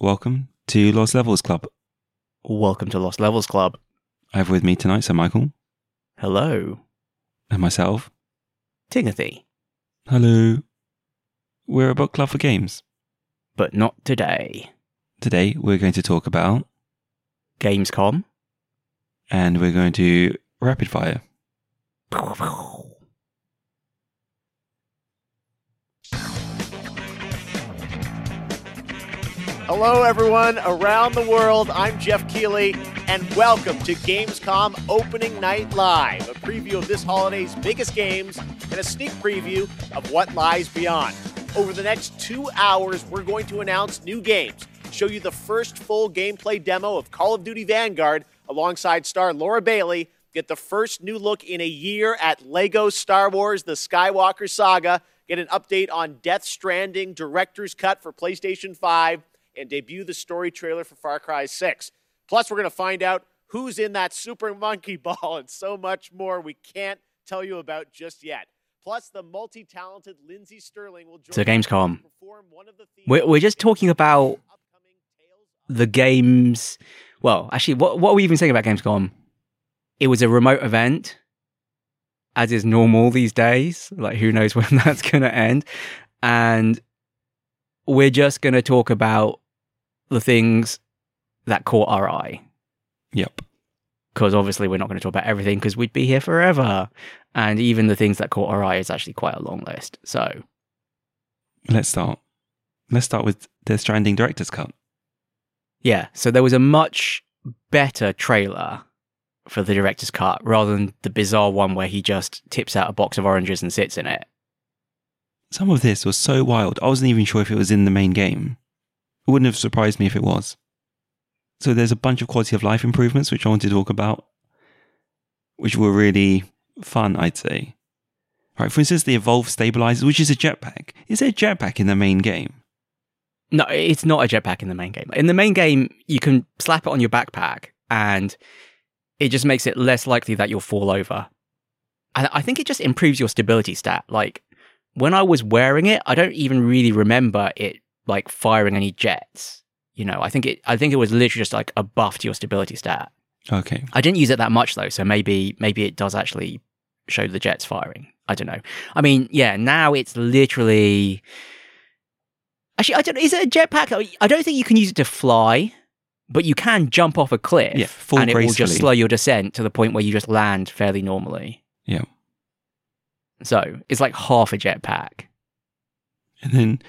Welcome to Lost Levels Club. Welcome to Lost Levels Club. I have with me tonight Sir Michael Hello, and myself. Timothy. Hello. We're a book club for games. But not today. Today we're going to talk about Gamescom. and we're going to rapid fire. Hello, everyone around the world. I'm Geoff Keighley, and welcome to Gamescom Opening Night Live, a preview of this holiday's biggest games and a sneak preview of what lies beyond. Over the next two hours, we're going to announce new games, show you the first full gameplay demo of Call of Duty Vanguard alongside star Laura Bailey, get the first new look in a year at Lego Star Wars The Skywalker Saga, get an update on Death Stranding Director's Cut for PlayStation 5 and debut the story trailer for Far Cry 6. Plus, we're going to find out who's in that Super Monkey Ball and so much more we can't tell you about just yet. Plus, the multi talented Lindsey Stirling will join So Gamescom. one of the We're, we're just talking about upcoming Tales of the games. Well, actually, what, what are we even saying about Gamescom? It was a remote event, as is normal these days. Like, who knows when that's going to end? And we're just going to talk about the things that caught our eye. Yep. because obviously we're not going to talk about everything because we'd be here forever. And even the things that caught our eye is actually quite a long list. So Let's start. Let's start with the Stranding Director's Cut. yeah, so there was a much better trailer for the director's cut rather than the bizarre one where he just tips out a box of oranges and sits in it. Some of this was so wild, I wasn't even sure if it was in the main game. It wouldn't have surprised me if it was. So there's a bunch of quality of life improvements which I want to talk about, which were really fun, I'd say. Right, for instance, the Evolve Stabilizer, which is a jetpack. Is there a jetpack in the main game? No, it's not a jetpack in the main game. In the main game, you can slap it on your backpack and it just makes it less likely that you'll fall over. And I think it just improves your stability stat. Like when I was wearing it, I don't even really remember it like firing any jets. You know, I think it I think it was literally just like a buff to your stability stat. Okay. I didn't use it that much though, so maybe maybe it does actually show the jets firing. I don't know. I mean, yeah, now it's literally Actually, I don't is it a jetpack? I don't think you can use it to fly, but you can jump off a cliff Yeah, and it will just slow your descent to the point where you just land fairly normally. Yeah. So, it's like half a jetpack. And then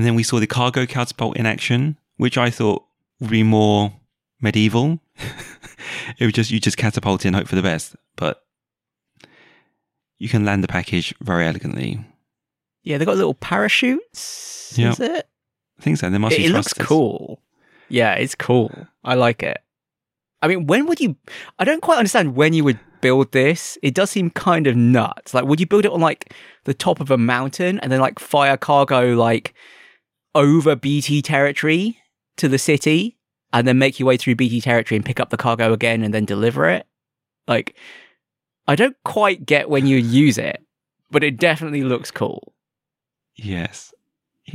and then we saw the cargo catapult in action, which I thought would be more medieval. it was just you just catapult in, and hope for the best. But you can land the package very elegantly. Yeah, they got little parachutes. Yeah. Is it? I think so. There must it, be it looks cool. Yeah, it's cool. I like it. I mean, when would you? I don't quite understand when you would build this. It does seem kind of nuts. Like, would you build it on like the top of a mountain and then like fire cargo like over BT territory to the city, and then make your way through BT territory and pick up the cargo again and then deliver it? Like, I don't quite get when you use it, but it definitely looks cool. Yes.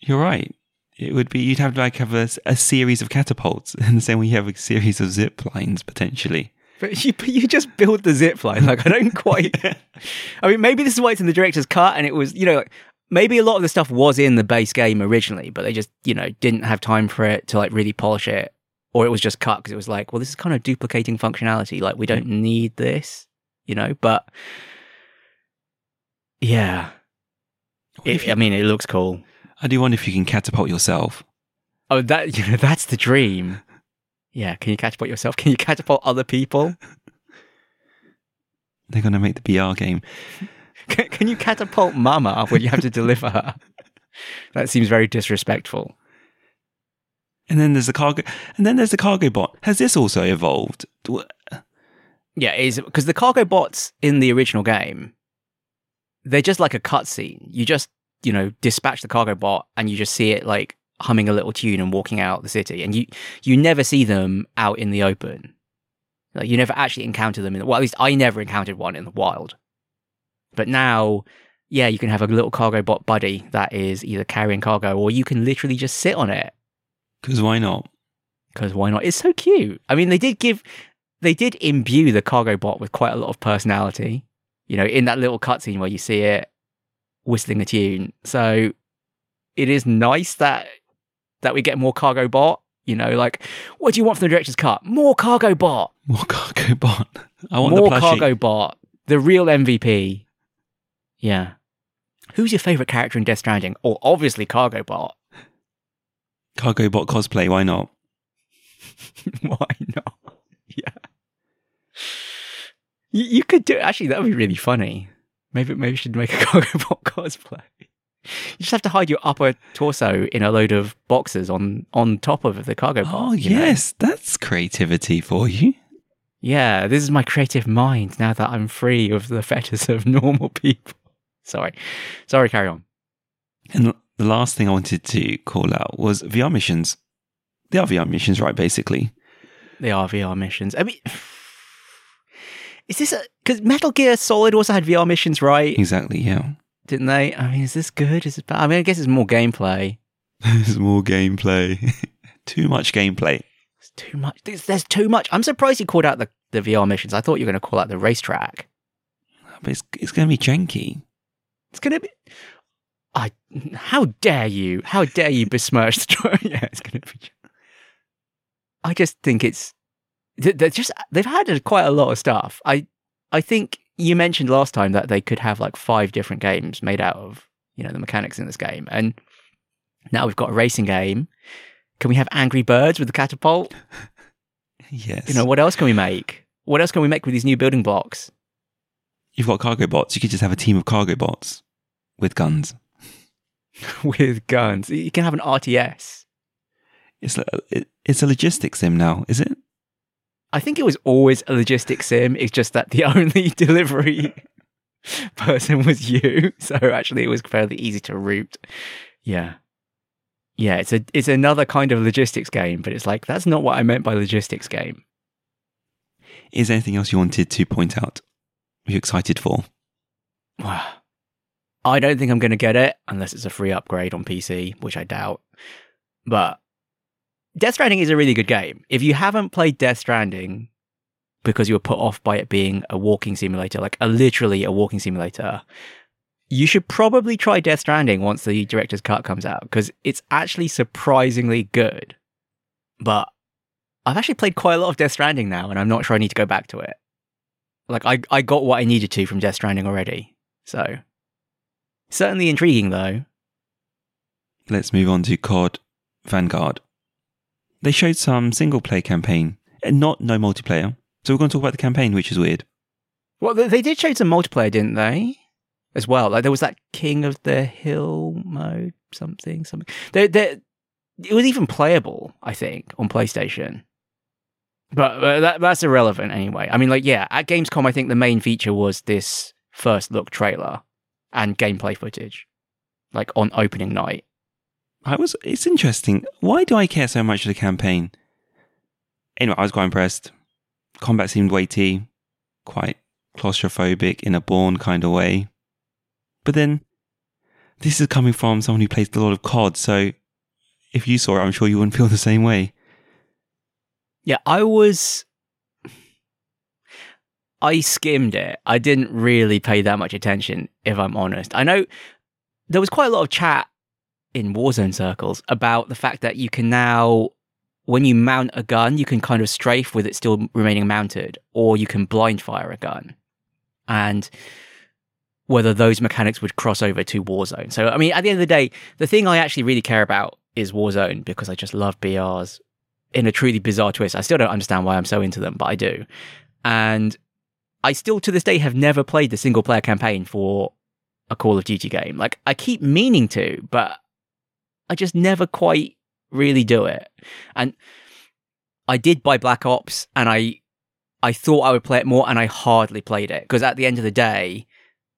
You're right. It would be you'd have like have a, a series of catapults in the same way you have a series of zip lines potentially. But you, but you just build the zip line. Like I don't quite. I mean, maybe this is why it's in the director's cut, and it was you know like, maybe a lot of the stuff was in the base game originally, but they just you know didn't have time for it to like really polish it, or it was just cut because it was like, well, this is kind of duplicating functionality. Like we don't need this, you know. But yeah, If it, you- I mean, it looks cool. I do wonder if you can catapult yourself. Oh, that you know, that's the dream. Yeah, can you catapult yourself? Can you catapult other people? They're going to make the BR game. Can, can you catapult Mama when you have to deliver her? That seems very disrespectful. And then there's the cargo. And then there's the cargo bot. Has this also evolved? Yeah, is because the cargo bots in the original game, they're just like a cutscene. You just you know dispatch the cargo bot and you just see it like humming a little tune and walking out the city, and you you never see them out in the open. Like you never actually encounter them in the well, at least I never encountered one in the wild. But now yeah, you can have a little cargo bot buddy that is either carrying cargo or you can literally just sit on it. Because why not? Because why not? It's so cute. I mean, they did give, they did imbue the cargo bot with quite a lot of personality. You know, in that little cutscene where you see it whistling a tune. So it is nice that that we get more cargo bot. You know, like what do you want from the director's cut? More cargo bot. More cargo bot. I want more cargo bot. The real MVP. Yeah. Who's your favorite character in Death Stranding? Or obviously cargo bot. Cargo bot cosplay. Why not? Why not? Yeah. You, you could do actually that would be really funny. Maybe maybe we should make a cargo bot cosplay. You just have to hide your upper torso in a load of boxes on on top of the cargo bot. Oh you know? yes, that's creativity for you. Yeah, this is my creative mind now that I'm free of the fetters of normal people. Sorry. Sorry, carry on. And the last thing I wanted to call out was VR missions. They are VR missions, right? Basically, They are VR missions. I mean, is this a because Metal Gear Solid also had VR missions, right? exactly. Yeah. Didn't they? I mean, is this good? Is it bad? I mean, I guess it's more gameplay. There's more gameplay. Too much gameplay. It's too much. There's, there's too much. I'm surprised you called out the, the VR missions. I thought you were going to call out the racetrack. But it's, it's going to be janky. It's going to be. I. How dare you? How dare you besmirch the story? yeah, it's going to be. I just think it's. they- They're just. They've had quite a lot of stuff. I. I think you mentioned last time that they could have like five different games made out of you know the mechanics in this game, and now we've got a racing game. Can we have Angry Birds with the catapult? Yes. You know, what else can we make? What else can we make with these new building blocks? You've got cargo bots. You could just have a team of cargo bots with guns. with guns. You can have an RTS. It's a, it, it's a logistics sim now, is it? I think it was always a logistics sim. It's just that the only delivery person was you. So actually, it was fairly easy to route. Yeah. Yeah, it's a it's another kind of logistics game, but it's like that's not what I meant by logistics game. Is there anything else you wanted to point out? Are you excited for? I don't think I'm going to get it unless it's a free upgrade on PC, which I doubt. But Death Stranding is a really good game. If you haven't played Death Stranding because you were put off by it being a walking simulator, like a literally a walking simulator, you should probably try Death Stranding once the director's cut comes out because it's actually surprisingly good. But I've actually played quite a lot of Death Stranding now, and I'm not sure I need to go back to it. Like I, I got what I needed to from Death Stranding already. So certainly intriguing though. Let's move on to COD Vanguard. They showed some single player campaign and not no multiplayer. So we're going to talk about the campaign, which is weird. Well, they, they did show some multiplayer, didn't they? As well, like there was that King of the Hill mode, something, something. They, they, it was even playable, I think, on PlayStation. But uh, that, that's irrelevant anyway. I mean, like, yeah, at Gamescom, I think the main feature was this first look trailer and gameplay footage, like on opening night. I was. It's interesting. Why do I care so much for the campaign? Anyway, I was quite impressed. Combat seemed weighty, quite claustrophobic in a born kind of way. But then, this is coming from someone who plays a lot of COD, so if you saw it, I'm sure you wouldn't feel the same way. Yeah, I was. I skimmed it. I didn't really pay that much attention, if I'm honest. I know there was quite a lot of chat in Warzone circles about the fact that you can now, when you mount a gun, you can kind of strafe with it still remaining mounted, or you can blind fire a gun. And whether those mechanics would cross over to Warzone. So, I mean, at the end of the day, the thing I actually really care about is Warzone because I just love BRs in a truly bizarre twist. I still don't understand why I'm so into them, but I do. And I still to this day have never played the single player campaign for a Call of Duty game. Like I keep meaning to, but I just never quite really do it. And I did buy Black Ops and I I thought I would play it more and I hardly played it because at the end of the day,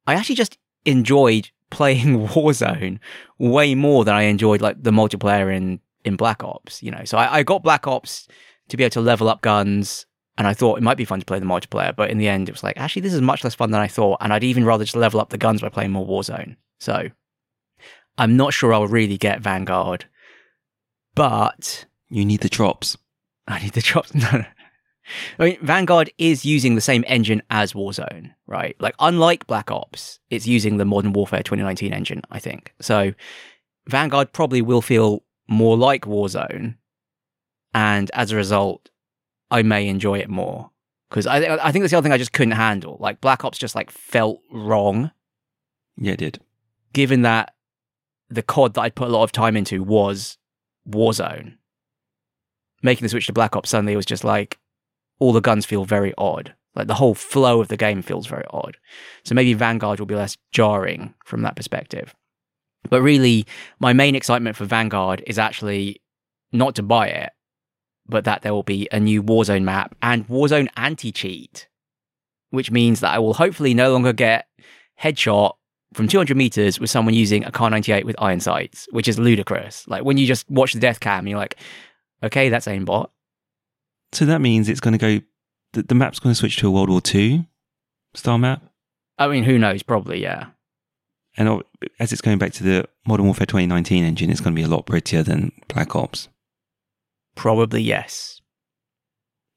I actually just enjoyed playing Warzone way more than I enjoyed like the multiplayer in in Black Ops, you know. So I, I got Black Ops to be able to level up guns And I thought it might be fun to play the multiplayer, but in the end, it was like, actually, this is much less fun than I thought. And I'd even rather just level up the guns by playing more Warzone. So I'm not sure I'll really get Vanguard, but You need the drops. I need the drops. No, no. I mean, Vanguard is using the same engine as Warzone, right? Like, unlike Black Ops, it's using the Modern Warfare 2019 engine, I think. So, Vanguard probably will feel more like Warzone, and as a result, I may enjoy it more because I, I think that's the other thing I just couldn't handle. Like, Black Ops just like felt wrong, Yeah, it did. given that the COD that I'd put a lot of time into was Warzone. Making the switch to Black Ops suddenly was just like all the guns feel very odd. Like the whole flow of the game feels very odd. So maybe Vanguard will be less jarring from that perspective. But really, my main excitement for Vanguard is actually not to buy it, but that there will be a new Warzone map and Warzone anti cheat, which means that I will hopefully no longer get headshot from 200 meters with someone using a Kar 98 with iron sights, which is ludicrous. Like when you just watch the death cam, you're like, okay, that's aimbot. So that means it's going to go, the, the map's going to switch to a World War II style map. I mean, who knows? Probably, yeah. And as it's going back to the Modern Warfare 2019 engine, it's going to be a lot prettier than Black Ops. Probably, yes.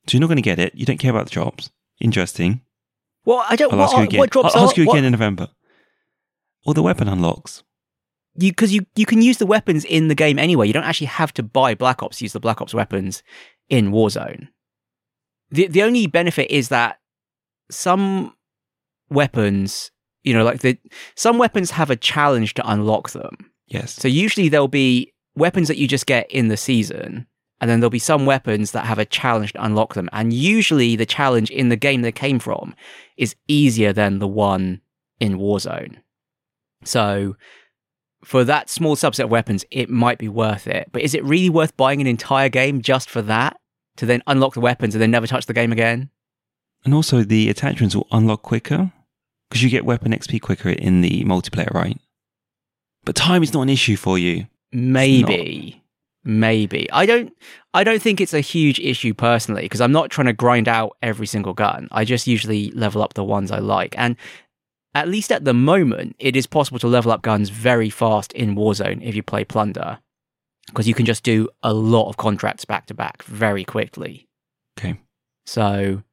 So you're not going to get it. You don't care about the drops. Interesting. Well, I don't. I'll what, ask you again. what drops I'll ask you what- again in November. Or the weapon unlocks. you because you you can use the weapons in the game anyway. You don't actually have to buy Black Ops use the Black Ops weapons in Warzone. The the only benefit is that some weapons, you know, like the some weapons have a challenge to unlock them. Yes. So usually there'll be weapons that you just get in the season, and then there'll be some weapons that have a challenge to unlock them. And usually the challenge in the game they came from is easier than the one in Warzone. So for that small subset of weapons, it might be worth it. But is it really worth buying an entire game just for that? To then unlock the weapons and then never touch the game again? And also the attachments will unlock quicker because you get weapon XP quicker in the multiplayer, right? But time is not an issue for you. Maybe. Maybe. I don't I don't think it's a huge issue personally because I'm not trying to grind out every single gun. I just usually level up the ones I like. And at least at the moment, it is possible to level up guns very fast in Warzone if you play Plunder. Because you can just do a lot of contracts back to back very quickly. Okay. So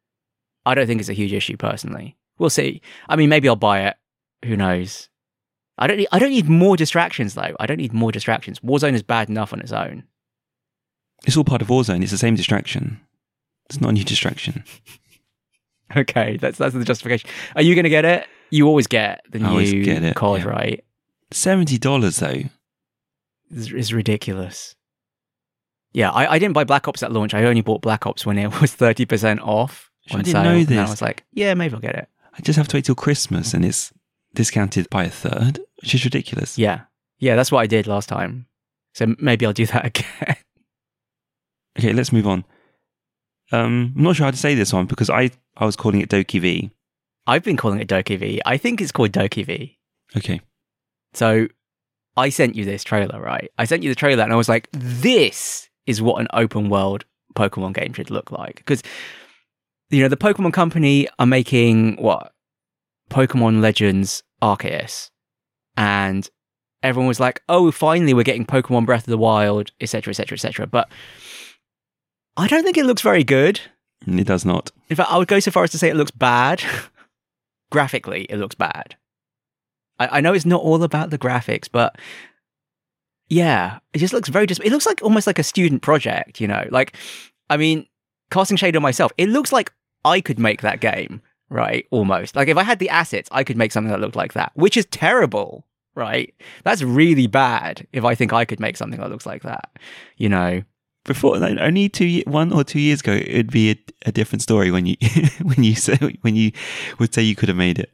I don't think it's a huge issue personally. We'll see. I mean, maybe I'll buy it. Who knows? I don't need, I don't need more distractions though. I don't need more distractions. Warzone is bad enough on its own. It's all part of Warzone. It's the same distraction. It's not a new distraction. Okay, that's that's the justification. Are you going to get it? You always get the new get it, COD, yeah. right? Seventy dollars though. is ridiculous. Yeah, I, I didn't buy Black Ops at launch. I only bought Black Ops when it was thirty percent off. I didn't sale, know and I was like, yeah, maybe I'll get it. I just have to wait till Christmas and it's discounted by a third, which is ridiculous. Yeah, yeah, that's what I did last time. So maybe I'll do that again. Okay, let's move on. Um, I'm not sure how to say this one because I, I was calling it DokeV. I've been calling it DokeV. I think it's called DokeV. Okay. So I sent you this trailer, right? I sent you the trailer and I was like, this is what an open world Pokemon game should look like. Because, you know, the Pokemon Company are making what? Pokemon Legends Arceus. And everyone was like, oh, finally we're getting Pokemon Breath of the Wild, etc., etc., etc. But I don't think it looks very good. It does not. In fact, I would go so far as to say it looks bad. Graphically, it looks bad. I, I know it's not all about the graphics, but yeah, it just looks very. Dis- it looks like almost like a student project, you know. Like, I mean, casting shade on myself, it looks like I could make that game, right? Almost like if I had the assets, I could make something that looked like that, which is terrible, right? That's really bad. If I think I could make something that looks like that, you know. Before like, only two, one or two years ago, it'd be a, a different story when you when you say when you would say you could have made it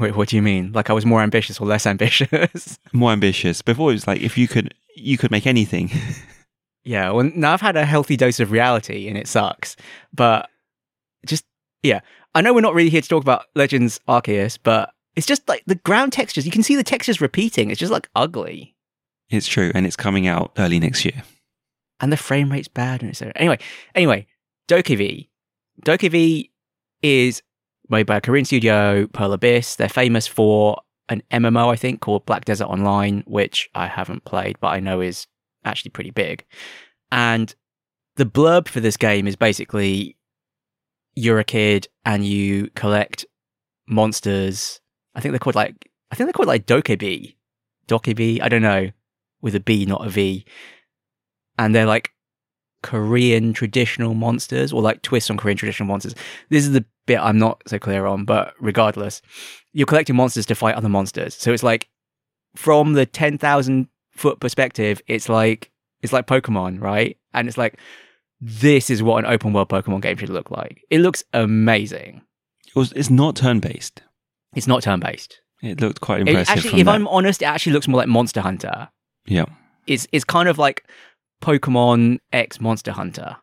Wait, what do you mean? Like I was more ambitious or less ambitious? more ambitious. Before it was like if you could you could make anything. Yeah, well, now I've had a healthy dose of reality and it sucks. But just, yeah. I know we're not really here to talk about Legends Arceus, but it's just like the ground textures. You can see the textures repeating. It's just like ugly. it's true, and it's coming out early next year. And the frame rate's bad. And it's anyway, anyway, Doki V. DokeV is made by a Korean studio, Pearl Abyss. They're famous for an MMO, I think, called Black Desert Online, which I haven't played, but I know is actually pretty big. And the blurb for this game is basically you're a kid and you collect monsters. I think they're called like I think they're called like Dokkaebi. Dokkaebi, I don't know, with a B, not a V. And they're like Korean traditional monsters or like twists on Korean traditional monsters. This is the bit I'm not so clear on, but regardless, you're collecting monsters to fight other monsters. So it's like from the 10,000 foot perspective, it's like it's like Pokemon, right? And it's like this is what an open world Pokemon game should look like. It looks amazing. It was, it's not turn based. It's not turn based. It looked quite impressive. actually, from if that. I'm honest, it actually looks more like Monster Hunter. yeah, It's it's kind of like Pokemon X Monster Hunter,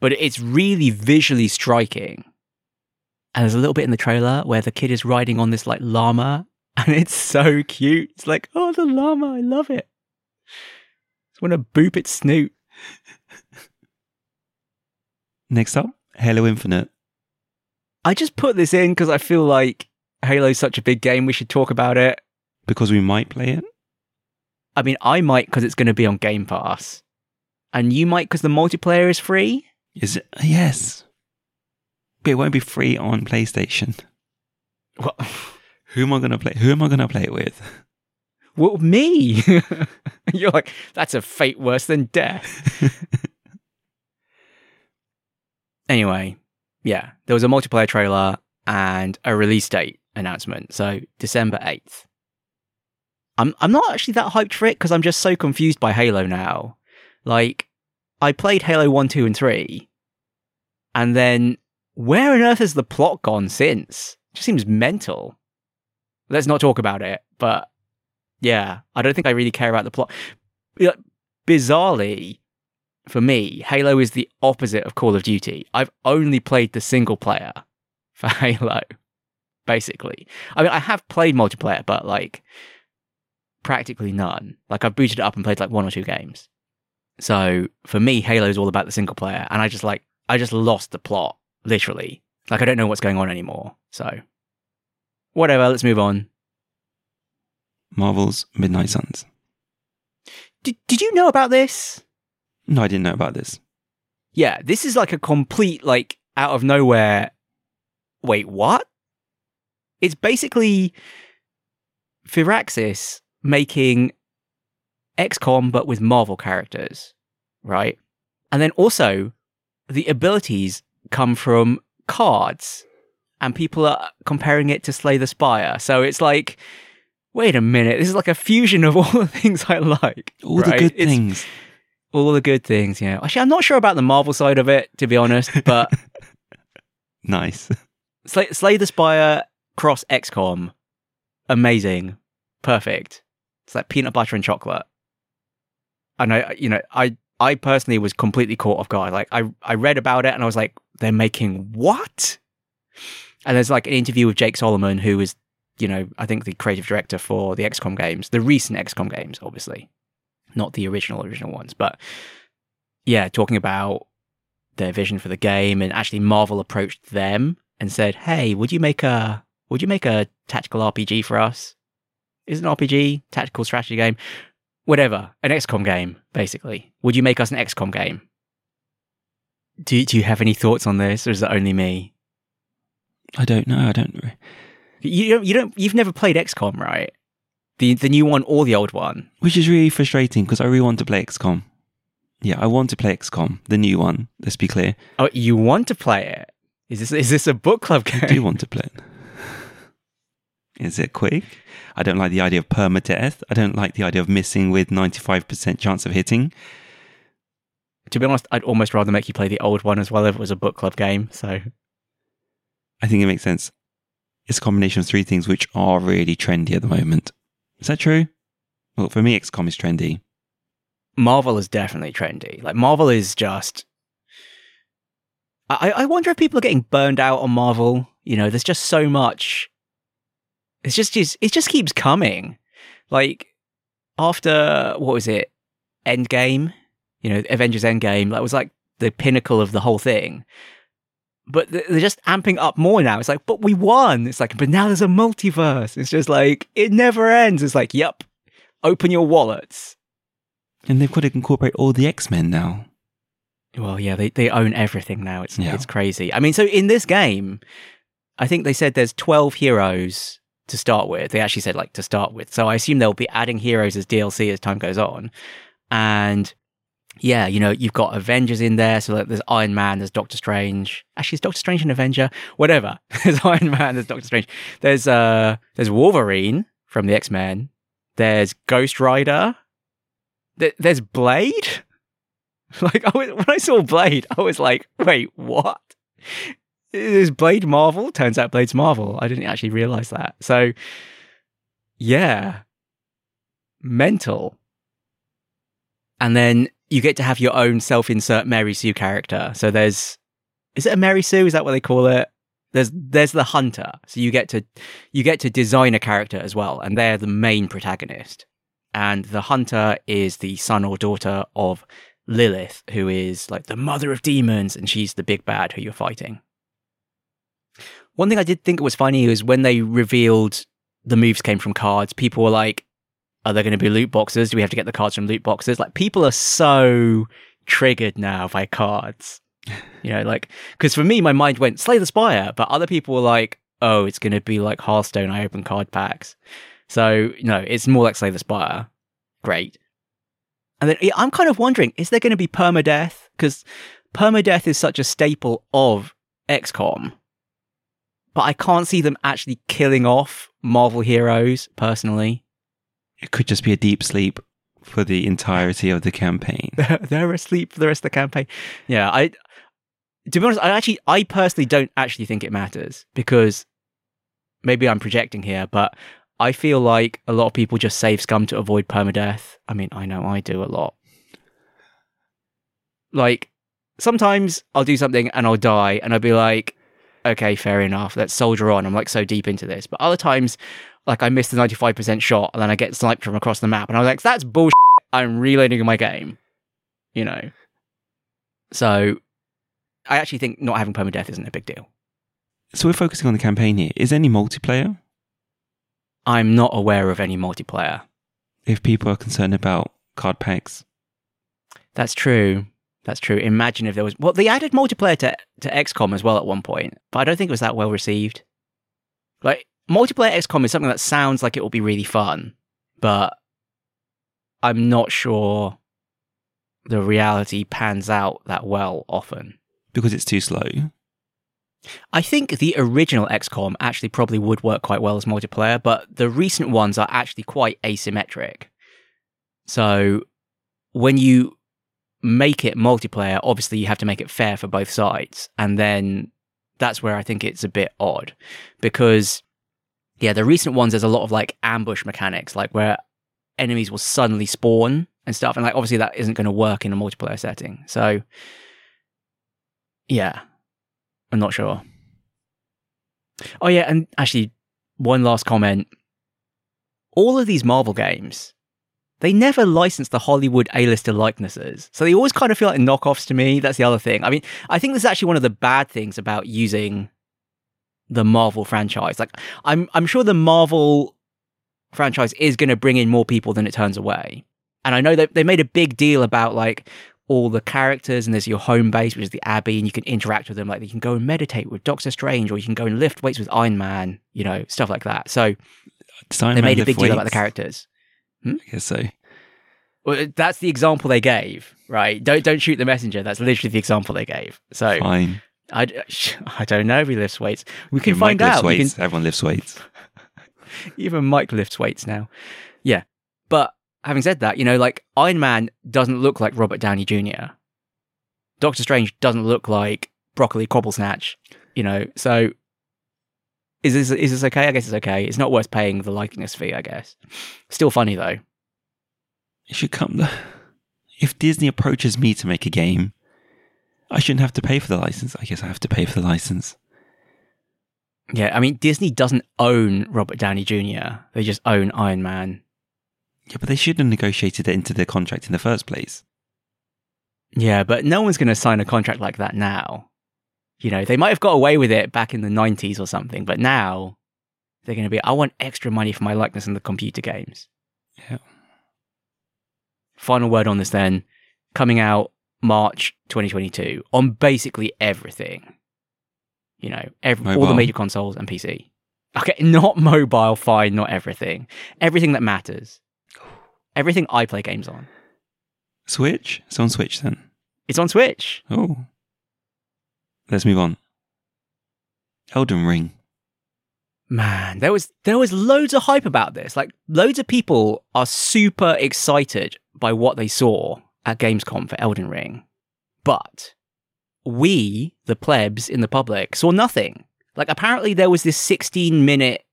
but it's really visually striking. And there's a little bit in the trailer where the kid is riding on this like llama, and it's so cute. It's like, oh, the llama, I love it. Just want to boop its snoot. Next up, Halo Infinite. I just put this in because I feel like Halo's such a big game. We should talk about it. Because we might play it. I mean, I might because it's going to be on Game Pass, and you might because the multiplayer is free. Is it? Yes. But it won't be free on PlayStation. What? Who am I gonna play? Who am I gonna play it with? Well, me. You're like, that's a fate worse than death. anyway, yeah, there was a multiplayer trailer and a release date announcement. So December 8th. I'm I'm not actually that hyped for it because I'm just so confused by Halo now. Like, I played Halo 1, 2, and 3, and then where on earth has the plot gone since? It just seems mental. Let's not talk about it, but yeah, I don't think I really care about the plot. Bizarrely, for me, Halo is the opposite of Call of Duty. I've only played the single player for Halo, basically. I mean, I have played multiplayer, but like practically none. Like I've booted it up and played like one or two games. So for me, Halo is all about the single player, and I just like I just lost the plot literally. Like I don't know what's going on anymore. So whatever. Let's move on. Marvel's Midnight Suns. Did Did you know about this? No, I didn't know about this. Yeah, this is like a complete like out of nowhere. Wait, what? It's basically Firaxis making XCOM but with Marvel characters, right? And then also the abilities come from cards and people are comparing it to Slay the Spire. So it's like wait a minute, this is like a fusion of all the things I like. All the good It's- things. All the good things, yeah. Actually, I'm not sure about the Marvel side of it, to be honest, but Nice. Slay, Slay the Spire cross XCOM, amazing, perfect. It's like peanut butter and chocolate. And I, you know, I, I personally was completely caught off guard. Like, I, I read about it and I was like, they're making what? And there's like an interview with Jake Solomon, who is, you know, I think the creative director for the XCOM games, the recent XCOM games, obviously, not the original original ones, but yeah, talking about their vision for the game and actually Marvel approached them and said, "Hey, would you make a would you make a tactical RPG for us? Is an RPG, tactical strategy game, whatever, an XCOM game, basically? Would you make us an XCOM game?" Do Do you have any thoughts on this, or is it only me? I don't know. I don't. You don't. You don't. You've never played XCOM, right? The the new one or the old one? Which is really frustrating because I really want to play XCOM. Yeah, I want to play XCOM, the new one. Let's be clear. Oh, you want to play it? Is this is this a book club game? I do want to play it. Is it quick? I don't like the idea of permadeath. I don't like the idea of missing with 95% chance of hitting. To be honest, I'd almost rather make you play the old one as well if it was a book club game. So I think it makes sense. It's a combination of three things which are really trendy at the moment. Is that true? Well, for me, XCOM is trendy. Marvel is definitely trendy. Like Marvel is just. I I wonder if people are getting burned out on Marvel. You know, there's just so much. It's just it just keeps coming. Like after what was it, Endgame? You know, Avengers Endgame. That was like the pinnacle of the whole thing. But they're just amping up more now. It's like, but we won. It's like, but now there's a multiverse. It's just like it never ends. It's like, yep, open your wallets. And they've got to incorporate all the X Men now. Well, yeah, they, they own everything now. It's Yeah. it's crazy. I mean, so in this game, I think they said there's 12 heroes to start with. They actually said like to start with. So I assume they'll be adding heroes as DLC as time goes on. And yeah, you know, you've got Avengers in there. So like, there's Iron Man, there's Doctor Strange. Actually, is Doctor Strange an Avenger? Whatever. There's Iron Man, there's Doctor Strange. There's uh there's Wolverine from the X-Men. There's Ghost Rider. There- There's Blade. Like I was, when I saw Blade, I was like, "Wait, what? Is Blade Marvel?" Turns out Blade's Marvel. I didn't actually realize that. So, yeah, mental. And then you get to have your own self-insert Mary Sue character. So there's, is it a Mary Sue? Is that what they call it? There's there's the hunter. So you get to you get to design a character as well, and they're the main protagonist. And the hunter is the son or daughter of Lilith, who is like the mother of demons, and she's the big bad who you're fighting. One thing I did think was funny was when they revealed the moves came from cards, people were like, Are there going to be loot boxes? Do we have to get the cards from loot boxes? Like, people are so triggered now by cards. You know, like, because for me, my mind went Slay the Spire, but other people were like, Oh, it's going to be like Hearthstone, I open card packs. So, no, it's more like Slay the Spire. Great. And then I'm kind of wondering, is there going to be permadeath? Because permadeath is such a staple of XCOM. But I can't see them actually killing off Marvel heroes personally. It could just be a deep sleep for the entirety of the campaign. They're asleep for the rest of the campaign. Yeah, I to be honest, I actually I personally don't actually think it matters because maybe I'm projecting here, but I feel like a lot of people just save scum to avoid permadeath. I mean, I know I do a lot. Like sometimes I'll do something and I'll die and I'll be like, okay, fair enough, let's soldier on. I'm like so deep into this. But other times, like I miss the 95% shot and then I get sniped from across the map and I was like, that's bullshit. I'm reloading my game. You know. So I actually think not having permadeath isn't a big deal. So we're focusing on the campaign here. Is any multiplayer? I'm not aware of any multiplayer. If people are concerned about card packs, That's true. That's true. Imagine if there was well, they added multiplayer to to XCOM as well at one point, but I don't think it was that well received. Like multiplayer XCOM is something that sounds like it will be really fun, but I'm not sure the reality pans out that well often. because it's too slow. I think the original XCOM actually probably would work quite well as multiplayer, but the recent ones are actually quite asymmetric. So when you make it multiplayer, obviously you have to make it fair for both sides. And then that's where I think it's a bit odd because, yeah, the recent ones, there's a lot of like ambush mechanics, like where enemies will suddenly spawn and stuff. And like, obviously that isn't going to work in a multiplayer setting. So, yeah, I'm not sure. Oh yeah, and actually, one last comment. All of these Marvel games, they never license the Hollywood A-lister likenesses, so they always kind of feel like knockoffs to me. That's the other thing. I mean, I think this is actually one of the bad things about using the Marvel franchise. Like, I'm I'm sure the Marvel franchise is going to bring in more people than it turns away, and I know that they made a big deal about like all the characters and there's your home base, which is the Abbey, and you can interact with them. Like you can go and meditate with Doctor Strange, or you can go and lift weights with Iron Man, you know, stuff like that. So they Man made a big deal about the weights? characters. Hmm? I guess so. Well, that's the example they gave, right? Don't don't shoot the messenger. That's literally the example they gave. So Fine. I, I don't know if he lifts weights. We can If find Mike lifts out. We Weights. can, Everyone lifts weights. even Mike lifts weights now. Yeah, but having said that, you know, like Iron Man doesn't look like Robert Downey Jr. Doctor Strange doesn't look like Broccoli Cobblesnatch. You know, so is this is this okay? I guess it's okay. It's not worth paying the likeness fee. I guess. Still funny though. It should come. If Disney approaches me to make a game, I shouldn't have to pay for the license. I guess I have to pay for the license. Yeah, I mean Disney doesn't own Robert Downey Jr. They just own Iron Man. Yeah, but they should have negotiated it into their contract in the first place. Yeah, but no one's going to sign a contract like that now. You know, they might have got away with it back in the 90s or something, but now they're going to be, I want extra money for my likeness in the computer games. Yeah. Final word on this then, coming out March 2022 on basically everything. You know, every, all the major consoles and PC. Okay, not mobile, fine, not everything. Everything that matters. Everything I play games on. Switch? It's on Switch then. It's on Switch. Oh. Let's move on. Elden Ring. Man, there was there was loads of hype about this. Like loads of people are super excited by what they saw at Gamescom for Elden Ring. But we, the plebs in the public, saw nothing. Like apparently there was this 16 minute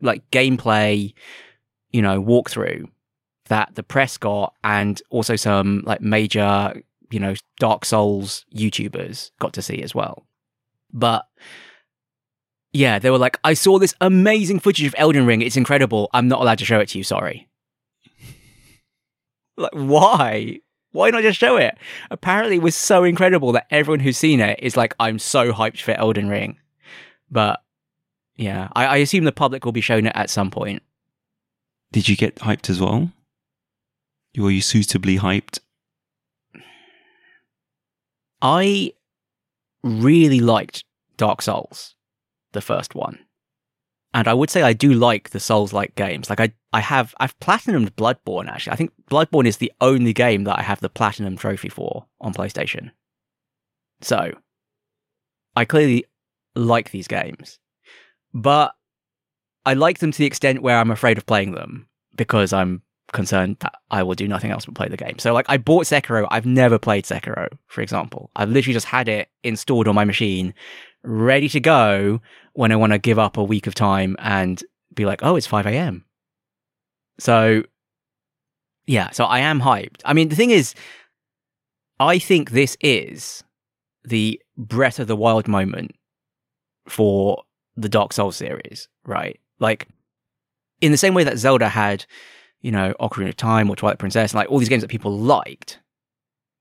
like gameplay, you know, walkthrough that the press got and also some like major, you know, Dark Souls YouTubers got to see as well. But yeah, they were like, I saw this amazing footage of Elden Ring. It's incredible. I'm not allowed to show it to you. Sorry. like, why? Why not just show it? Apparently, it was so incredible that everyone who's seen it is like, I'm so hyped for Elden Ring. But yeah, I, I assume the public will be shown it at some point. Did you get hyped as well? Were you suitably hyped? I really liked Dark Souls, the first one. And I would say I do like the Souls like games. Like I, I have I've platinumed Bloodborne actually. I think Bloodborne is the only game that I have the platinum trophy for on PlayStation. So I clearly like these games. But I like them to the extent where I'm afraid of playing them because I'm concerned that I will do nothing else but play the game. So like I bought Sekiro, I've never played Sekiro, for example. I've literally just had it installed on my machine, ready to go when I want to give up a week of time and be like, oh, it's 5 a.m. So yeah, so I am hyped. I mean, the thing is, I think this is the Breath of the Wild moment for the Dark Souls series, right? Like, in the same way that Zelda had, you know, Ocarina of Time or Twilight Princess, and like all these games that people liked.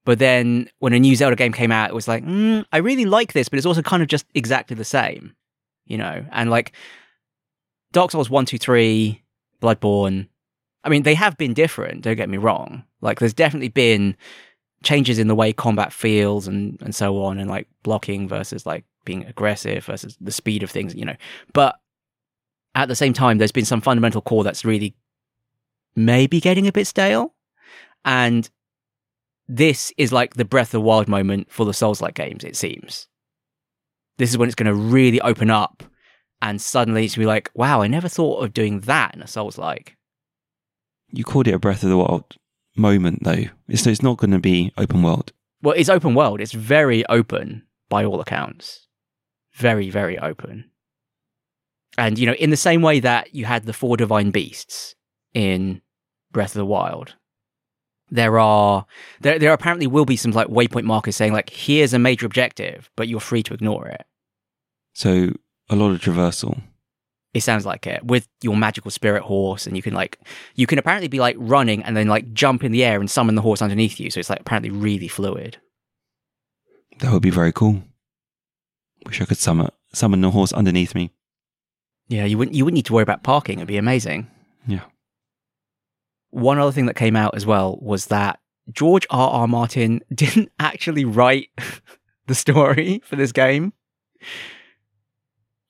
But then when a new Zelda game came out, it was like, mm, I really like this, but it's also kind of just exactly the same, you know? And like Dark Souls 1, 2, 3, Bloodborne, I mean, they have been different, don't get me wrong. Like, there's definitely been changes in the way combat feels and, and so on, and like blocking versus like being aggressive versus the speed of things, you know. But at the same time, there's been some fundamental core that's really maybe getting a bit stale. And this is like the Breath of the Wild moment for the Souls like games, it seems. This is when it's going to really open up and suddenly it's going to be like, wow, I never thought of doing that in a Souls like. You called it a Breath of the Wild moment, though. It's, it's not going to be open world. Well, it's open world. It's very open by all accounts. Very, very open. And, you know, in the same way that you had the four divine beasts in Breath of the Wild, there are there there apparently will be some like waypoint markers saying like here's a major objective, but you're free to ignore it. So a lot of traversal. It sounds like it with your magical spirit horse, and you can like you can apparently be like running and then like jump in the air and summon the horse underneath you. So it's like apparently really fluid. That would be very cool. Wish I could summon summon the horse underneath me. Yeah, you wouldn't you wouldn't need to worry about parking. It'd be amazing. Yeah. One other thing that came out as well was that George R. R. Martin didn't actually write the story for this game,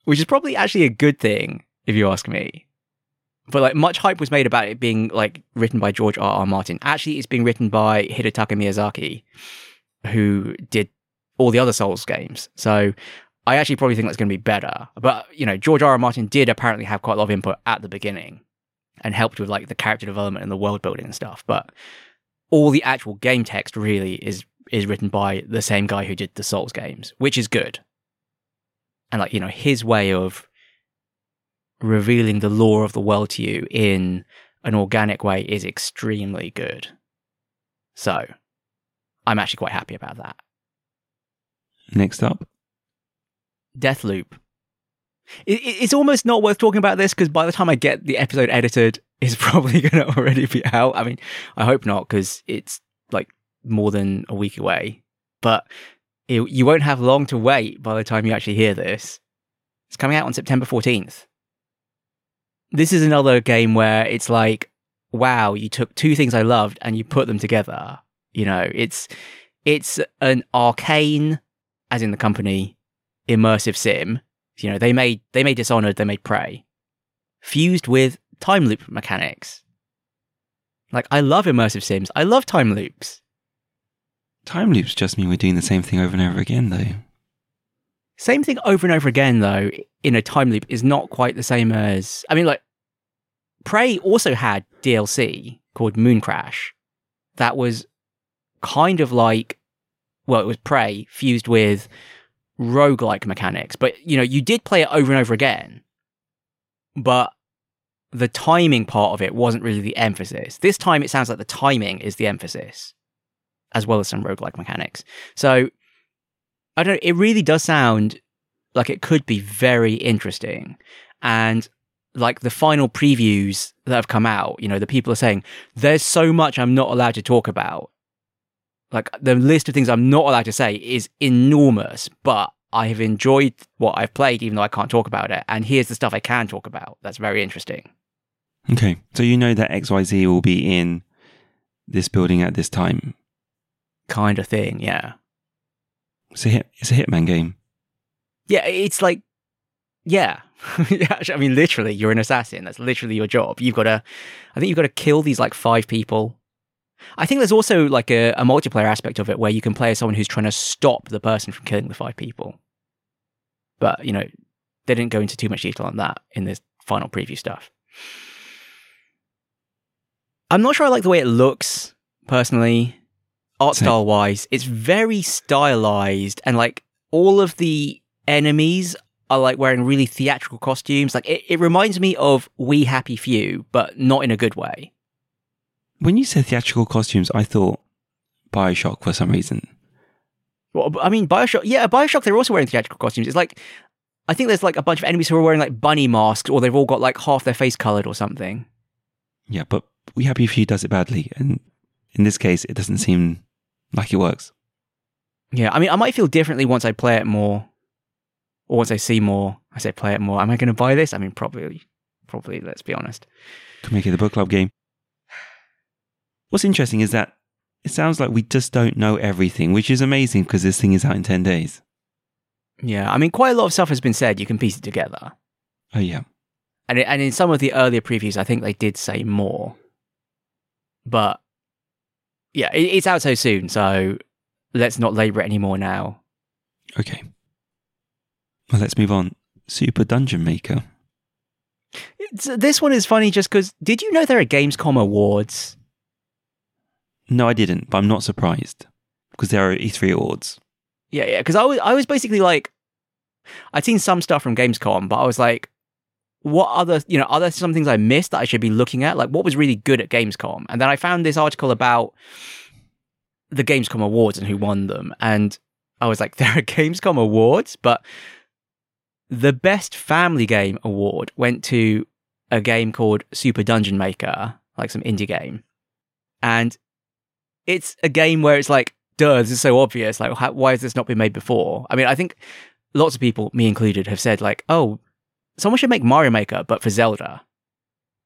which is probably actually a good thing if you ask me. But like much hype was made about it being like written by George R. R. Martin. Actually, it's being written by Hidetaka Miyazaki, who did all the other Souls games. So I actually probably think that's going to be better. But you know, George R. R. Martin did apparently have quite a lot of input at the beginning and helped with like the character development and the world building and stuff. But all the actual game text really is is written by the same guy who did the Souls games, which is good. And like, you know, his way of revealing the lore of the world to you in an organic way is extremely good. So, I'm actually quite happy about that. Next up, Deathloop. It, it- it's almost not worth talking about this because by the time I get the episode edited, it's probably going to already be out. I mean, I hope not because it's like more than a week away. But it, you won't have long to wait by the time you actually hear this. It's coming out on September 14th. This is another game where it's like, wow, you took two things I loved and you put them together. You know, it's it's an Arkane, as in the company, immersive sim. You know, they made they made Dishonored, they made Prey, fused with time loop mechanics. Like I love immersive sims. I love time loops. Time loops just mean we're doing the same thing over and over again, though. Same thing over and over again, though, in a time loop is not quite the same as. I mean, like, Prey also had DLC called Mooncrash that was kind of like, well, it was Prey fused with roguelike mechanics. But, you know, you did play it over and over again. But the timing part of it wasn't really the emphasis. This time it sounds like the timing is the emphasis, as well as some roguelike mechanics. So I don't know, it really does sound like it could be very interesting. And like the final previews that have come out, you know, the people are saying, there's so much I'm not allowed to talk about. Like the list of things I'm not allowed to say is enormous, but I have enjoyed what I've played, even though I can't talk about it. And here's the stuff I can talk about. That's very interesting. Okay. So you know that XYZ will be in this building at this time. Kind of thing, yeah. It's a hit, it's a Hitman game. Yeah, it's like, yeah. yeah, I mean, literally, you're an assassin. That's literally your job. You've got to, I think you've got to kill these like five people. I think there's also like a, a multiplayer aspect of it where you can play as someone who's trying to stop the person from killing the five people. But, you know, they didn't go into too much detail on that in this final preview stuff. I'm not sure I like the way it looks personally, art Same. style wise. It's very stylized and like all of the enemies are like wearing really theatrical costumes. Like it, it reminds me of We Happy Few, but not in a good way. When you said theatrical costumes, I thought Bioshock for some reason. Well, I mean, Bioshock, yeah, Bioshock, they're also wearing theatrical costumes. It's like, I think there's like a bunch of enemies who are wearing like bunny masks or they've all got like half their face colored or something. Yeah, but We Happy if Few does it badly. And in this case, it doesn't seem like it works. Yeah, I mean, I might feel differently once I play it more, or once I see more. I say play it more. Am I going to buy this? I mean, probably, probably. Let's be honest. to make it a book club game. What's interesting is that it sounds like we just don't know everything, which is amazing because this thing is out in 10 days. Yeah, I mean, quite a lot of stuff has been said. You can piece it together, Oh, yeah. and it, and in some of the earlier previews, I think they did say more. But yeah, it, it's out so soon, so let's not labour it anymore now. Okay. Well, let's move on. Super Dungeon Maker. It's, this one is funny just because. Did you know there are Gamescom awards? No, I didn't, but I'm not surprised because there are E3 awards. Yeah, yeah. Because I was, I was basically like, I'd seen some stuff from Gamescom, but I was like, what other, you know, are there some things I missed that I should be looking at? Like, what was really good at Gamescom? And then I found this article about the Gamescom awards and who won them, and I was like, there are Gamescom awards, but the best family game award went to a game called Super Dungeon Maker, like some indie game, and it's a game where it's like, duh, this is so obvious. Like, how, why has this not been made before? I mean, I think lots of people, me included, have said like, oh, someone should make Mario Maker, but for Zelda.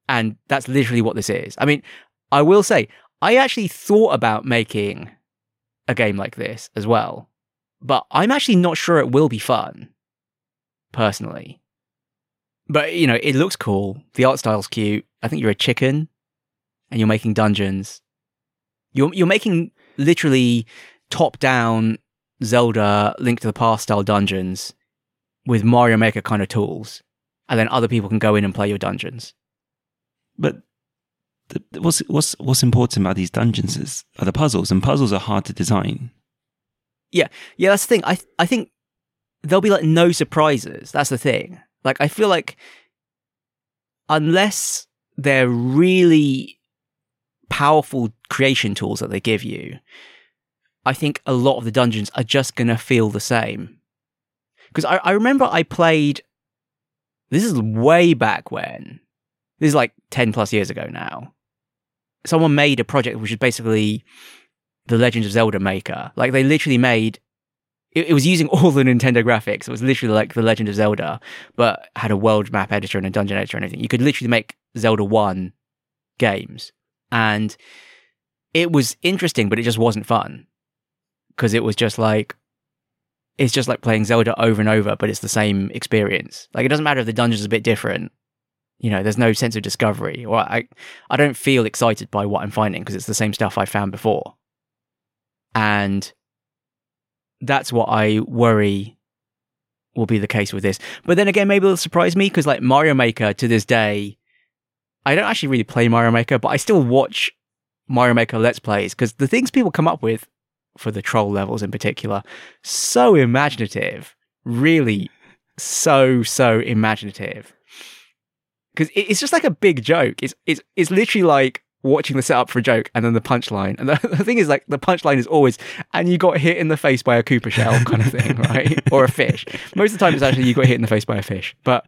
And that's literally what this is. I mean, I will say, I actually thought about making a game like this as well, but I'm actually not sure it will be fun, personally. But, you know, it looks cool. The art style's cute. I think you're a chicken and you're making dungeons. You're, you're making literally top down Zelda Link to the Past style dungeons with Mario Maker kind of tools. And then other people can go in and play your dungeons. But the, what's, what's, what's important about these dungeons is are the puzzles, and puzzles are hard to design. Yeah, yeah, that's the thing. I I think there'll be like no surprises. That's the thing. Like I feel like unless they're really powerful creation tools that they give you, I think a lot of the dungeons are just gonna feel the same. Because I, I remember I played this is way back when. This is like ten plus years ago now. Someone made a project which is basically the Legend of Zelda Maker. Like they literally made it, it was using all the Nintendo graphics. It was literally like The Legend of Zelda, but had a world map editor and a dungeon editor and everything. You could literally make Zelda 1 games. And it was interesting, but it just wasn't fun. Because it was just like, it's just like playing Zelda over and over, but it's the same experience. Like, it doesn't matter if the dungeon's a bit different. You know, there's no sense of discovery, or I, I don't feel excited by what I'm finding because it's the same stuff I found before. And that's what I worry will be the case with this. But then again, maybe it'll surprise me because, like Mario Maker, to this day, I don't actually really play Mario Maker, but I still watch Mario Maker Let's Plays because the things people come up with for the troll levels in particular, so imaginative, really so so imaginative. Because it's just like a big joke. It's it's it's literally like watching the setup for a joke and then the punchline. And the, the, thing is, like, the punchline is always, and you got hit in the face by a Koopa shell kind of thing, right? or a fish. Most of the time, it's actually you got hit in the face by a fish. But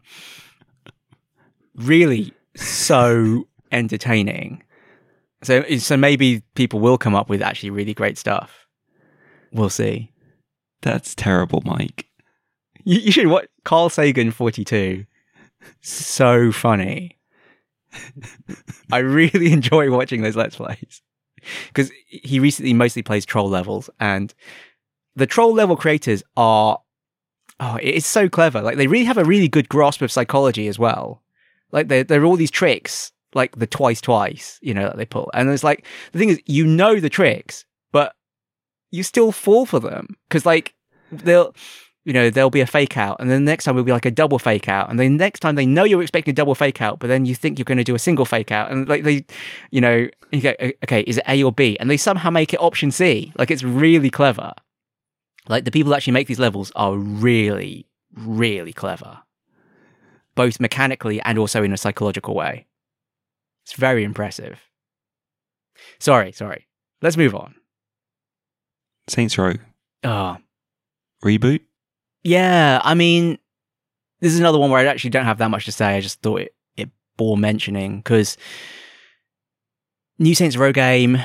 really, so entertaining. So, so maybe people will come up with actually really great stuff. We'll see. That's terrible, Mike. You, you should watch Carl Sagan 42. So funny. I really enjoy watching those Let's Plays because he recently mostly plays troll levels, and the troll level creators are oh, it's so clever. Like they really have a really good grasp of psychology as well. Like there, there are all these tricks, like the twice twice, you know, that they pull, and it's like the thing is, you know the tricks, but you still fall for them because like they'll you know, there'll be a fake out, and then the next time will be like a double fake out, and then next time they know you're expecting a double fake out, but then you think you're going to do a single fake out, and like they, you know, you go, okay, is it A or B? And they somehow make it option C. Like it's really clever. Like the people that actually make these levels are really, really clever, both mechanically and also in a psychological way. It's very impressive. Sorry, sorry. Let's move on. Saints Row Oh, reboot. Yeah, I mean, this is another one where I actually don't have that much to say. I just thought it, it bore mentioning because New Saints Row game,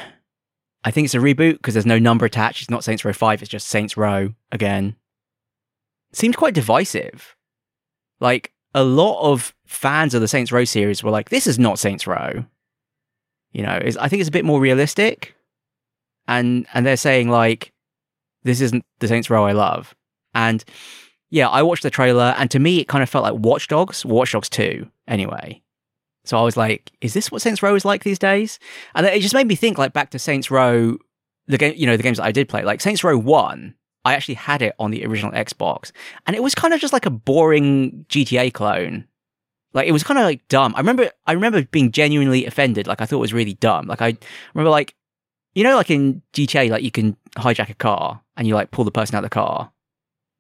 I think it's a reboot because there's no number attached. It's not Saints Row 5, it's just Saints Row again. Seems quite divisive. Like, a lot of fans of the Saints Row series were like, this is not Saints Row. You know, I think it's a bit more realistic. And and they're saying like, this isn't the Saints Row I love. And yeah, I watched the trailer, and to me, it kind of felt like Watch Dogs, Watch Dogs 2, anyway. So I was like, is this what Saints Row is like these days? And it just made me think like back to Saints Row, the game, you know, the games that I did play. Like Saints Row 1, I actually had it on the original Xbox, and it was kind of just like a boring GTA clone. Like it was kind of like dumb. I remember, I remember being genuinely offended. Like I thought it was really dumb. Like I remember, like you know, like in GTA, like you can hijack a car and you like pull the person out of the car,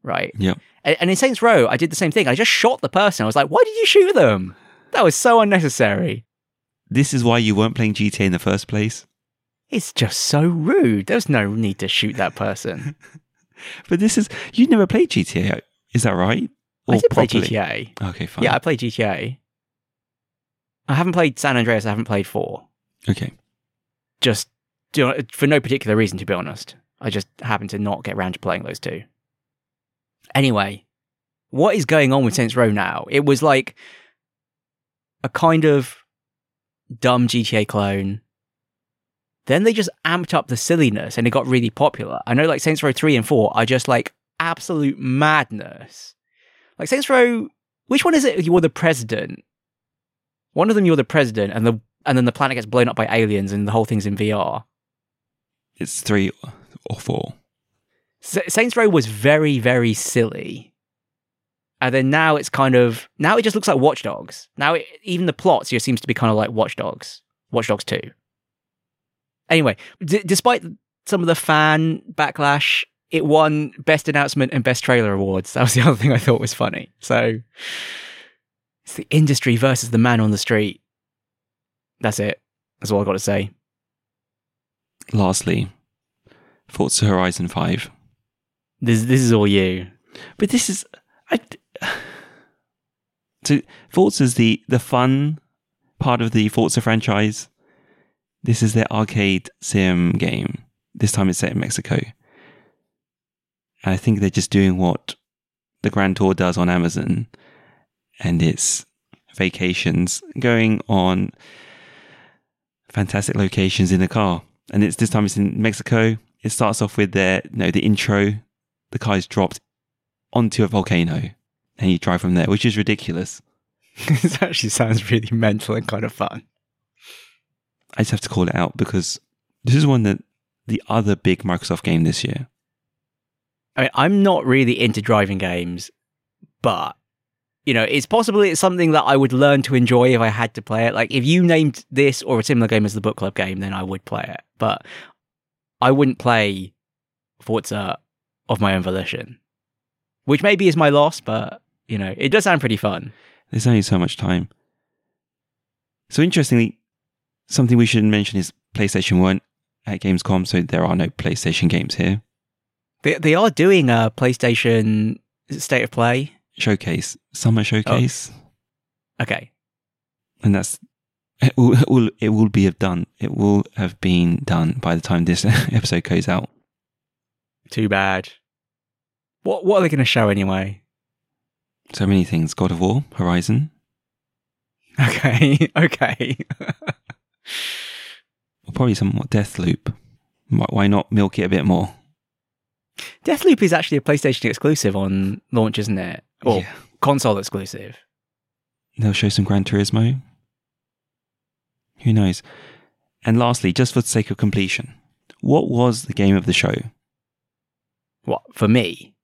right? Yeah. And, and in Saints Row, I did the same thing. I just shot the person. I was like, why did you shoot them? That was so unnecessary. This is why you weren't playing GTA in the first place. It's just so rude. There's no need to shoot that person. But this is you never played GTA, is that right? I Or did play properly? GTA. Okay, fine. Yeah, I played GTA. I haven't played San Andreas. I haven't played 4. Okay. Just do- for no particular reason, to be honest. I just happened to not get around to playing those two. Anyway, what is going on with Saints Row now? It was like a kind of dumb GTA clone. Then they just amped up the silliness and it got really popular. I know like Saints Row 3 and 4 are just like absolute madness. Like Saints Row, which one is it? You're the president. One of them you're the president and the and then the planet gets blown up by aliens and the whole thing's in VR. It's three or four. S- Saints Row was very, very silly. And then now it's kind of now it just looks like Watch Dogs. Now it, even the plot just seems to be kind of like Watch Dogs, Watch Dogs Two. Anyway, d- despite some of the fan backlash, it won Best Announcement and Best Trailer awards. That was the other thing I thought was funny. So it's the industry versus the man on the street. That's it. That's all I've got to say. Lastly, Forza Horizon 5. This this is all you. But this is I So Forza's the the fun part of the Forza franchise. This is their arcade sim game. This time it's set in Mexico. And I think they're just doing what the Grand Tour does on Amazon, and it's vacations going on fantastic locations in the car. And it's this time it's in Mexico. It starts off with their you know, the intro. The car is dropped onto a volcano, and you drive from there, which is ridiculous. this actually sounds really mental and kind of fun. I just have to call it out because this is one that the other big Microsoft game this year. I mean, I'm not really into driving games, but you know, it's possible it's something that I would learn to enjoy if I had to play it. Like if you named this or a similar game as the book club game, then I would play it. But I wouldn't play Forza of my own volition. Which maybe is my loss, but you know, it does sound pretty fun. There's only so much time. So interestingly, something we should mention is PlayStation weren't at Gamescom, so there are no PlayStation games here. They they are doing a PlayStation State of Play. Showcase, summer oh. showcase, Okay. and that's it will, it will it will be have done. It will have been done by the time this episode goes out. Too bad. What what are they going to show anyway? So many things: God of War, Horizon, Okay. Okay. or probably some more Deathloop. Why, why not milk it a bit more? Deathloop is actually a PlayStation exclusive on launch, isn't it? Or Yeah. console exclusive. They'll show some Gran Turismo. Who knows? And lastly, just for the sake of completion, what was the game of the show? What for me?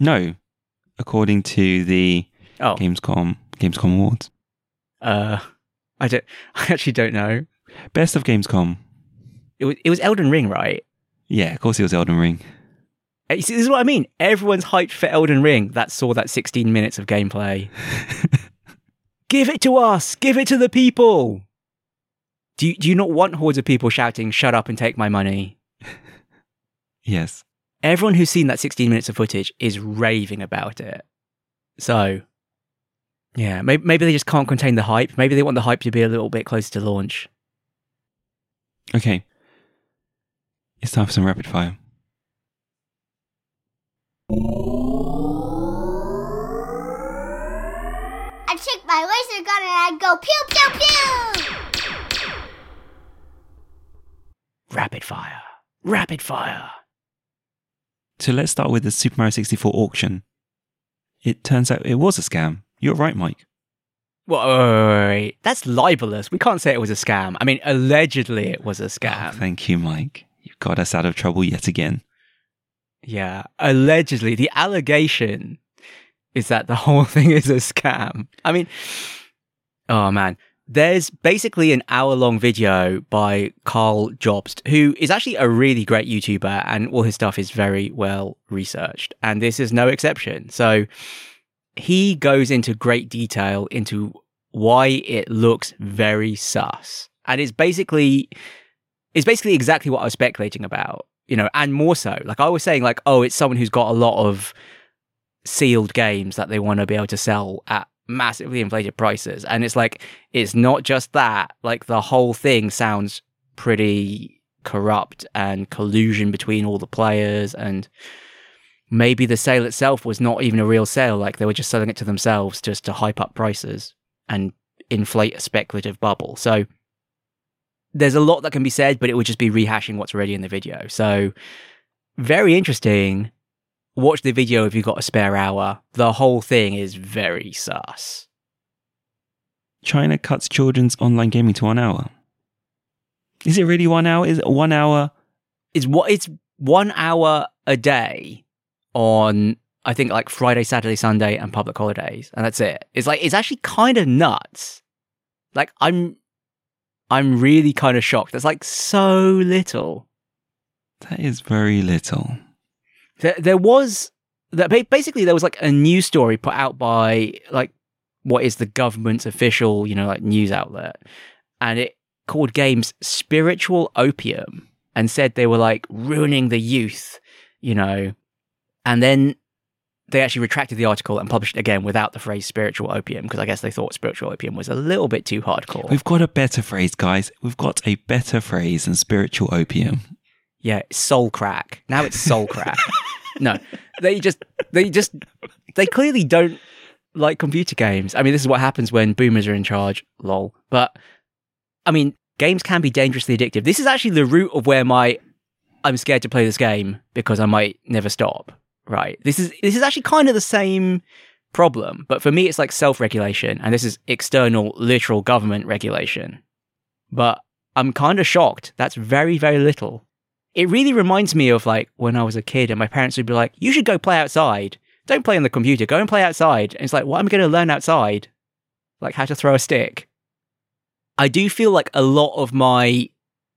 No, according to the Oh, Gamescom Gamescom Awards, uh, I don't. I actually don't know. best of Gamescom. It was it was Elden Ring, right? Yeah, of course it was Elden Ring. You see, This is what I mean. Everyone's hyped for Elden Ring. That saw that 16 minutes of gameplay. Give it to us. Give it to the people. Do you, do you not want hordes of people shouting, shut up and take my money? Yes, Everyone who's seen that 16 minutes of footage is raving about it. So, yeah, maybe, maybe they just can't contain the hype. Maybe they want the hype to be a little bit closer to launch. okay. It's time for some rapid fire. I take my laser gun and I go pew pew pew! Rapid fire. Rapid fire. So let's start with the Super Mario 64 auction. It turns out it was a scam. You're right, Mike. Whoa, wait. That's libelous. We can't say it was a scam. I mean, allegedly it was a Oh, scam. thank you, Mike. You got us out of trouble yet again. yeah, allegedly. The allegation is that the whole thing is a scam. I mean, oh man. There's basically an hour long video by Karl Jobst, who is actually a really great YouTuber and all his stuff is very well researched. And this is no exception. So he goes into great detail into why it looks very sus. And it's basically it's basically exactly what I was speculating about, you know, and more so. Like I was saying, like, oh, it's someone who's got a lot of sealed games that they want to be able to sell at massively inflated prices. And it's like, it's not just that. Like the whole thing sounds pretty corrupt and collusion between all the players and maybe the sale itself was not even a real sale like they were just selling it to themselves just to hype up prices and inflate a speculative bubble so there's a lot that can be said but it would just be rehashing what's already in the video so very interesting watch the video if you've got a spare hour the whole thing is very sus China cuts children's online gaming to one hour. Is it really one hour? Is it one hour? it's what it's one hour a day on I think like Friday, Saturday, Sunday, and public holidays, and that's it. It's like it's actually kind of nuts. Like I'm, I'm really kind of shocked. That's like so little. That is very little. There, there was that basically there was like a news story put out by like what is the government's official, you know, like news outlet, and it called games spiritual opium and said they were like ruining the youth, you know, and then they actually retracted the article and published it again without the phrase spiritual opium because I guess they thought spiritual opium was a little bit too hardcore. We've got a better phrase, guys. We've got a better phrase than spiritual opium. yeah, soul crack. Now it's soul crack. no, they just they just they clearly don't like computer games. I mean, this is what happens when boomers are in charge. Lol. But I mean, games can be dangerously addictive. This is actually the root of where my I'm scared to play this game because I might never stop. Right. This is this is actually kind of the same problem, but for me it's like self-regulation and this is external literal government regulation. But I'm kind of shocked. That's very very little. It really reminds me of like when I was a kid and my parents would be like, "You should go play outside. Don't play on the computer. Go and play outside." And it's like, "What am I going to learn outside? Like how to throw a stick?" I do feel like a lot of my